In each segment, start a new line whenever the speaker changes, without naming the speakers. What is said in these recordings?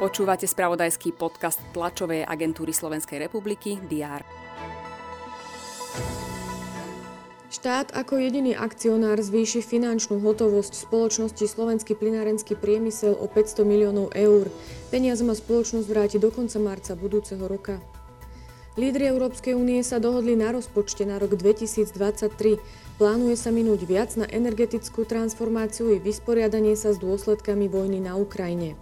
Počúvate spravodajský podcast tlačovej agentúry Slovenskej republiky DR.
Štát ako jediný akcionár zvýši finančnú hotovosť spoločnosti Slovenský plinárenský priemysel o 500 miliónov eur. Peniaze má spoločnosť vráti do konca marca budúceho roka. Lídry Európskej únie sa dohodli na rozpočte na rok 2023. Plánuje sa minúť viac na energetickú transformáciu i vysporiadanie sa s dôsledkami vojny na Ukrajine.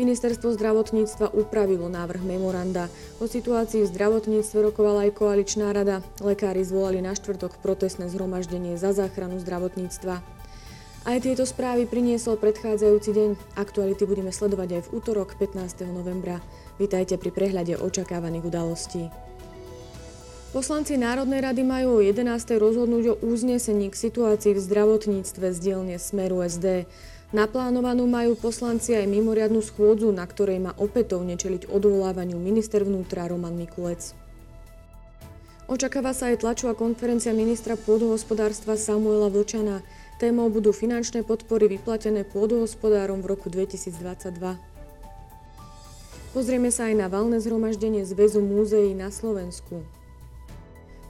Ministerstvo zdravotníctva upravilo návrh memoranda. O situácii v zdravotníctve rokovala aj koaličná rada. Lekári zvolali na štvrtok protestné zhromaždenie za záchranu zdravotníctva. Aj tieto správy priniesol predchádzajúci deň. Aktuality budeme sledovať aj v útorok 15. novembra. Vítajte pri prehľade očakávaných udalostí. Poslanci Národnej rady majú o 11. rozhodnúť o uznesení k situácii v zdravotníctve z dielne Smeru SD. Naplánovanú majú poslanci aj mimoriadnu schôdzu, na ktorej má opätovne čeliť odvolávaniu minister vnútra Roman Mikulec. Očakáva sa aj tlačová konferencia ministra pôdohospodárstva Samuela Vlčana. Témou budú finančné podpory vyplatené pôdohospodárom v roku 2022. Pozrieme sa aj na valné zhromaždenie Zväzu múzeí na Slovensku.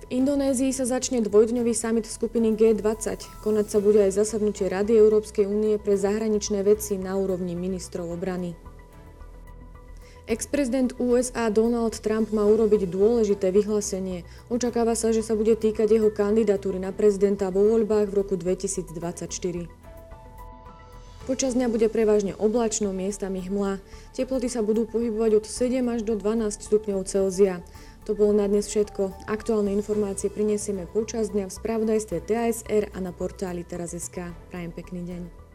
Indonézii sa začne dvojdňový summit skupiny G20. Konať sa bude aj zasadnutie Rady Európskej únie pre zahraničné veci na úrovni ministrov obrany. Ex-prezident USA Donald Trump má urobiť dôležité vyhlásenie. Očakáva sa, že sa bude týkať jeho kandidatúry na prezidenta vo voľbách v roku 2024. Počas dňa bude prevažne oblačno, miestami hmla. Teploty sa budú pohybovať od 7 až do 12 stupňov Celzia. To bolo na dnes všetko. Aktuálne informácie prinesieme počas dňa v spravodajstve TASR a na portáli teraz.sk. Prajem pekný deň.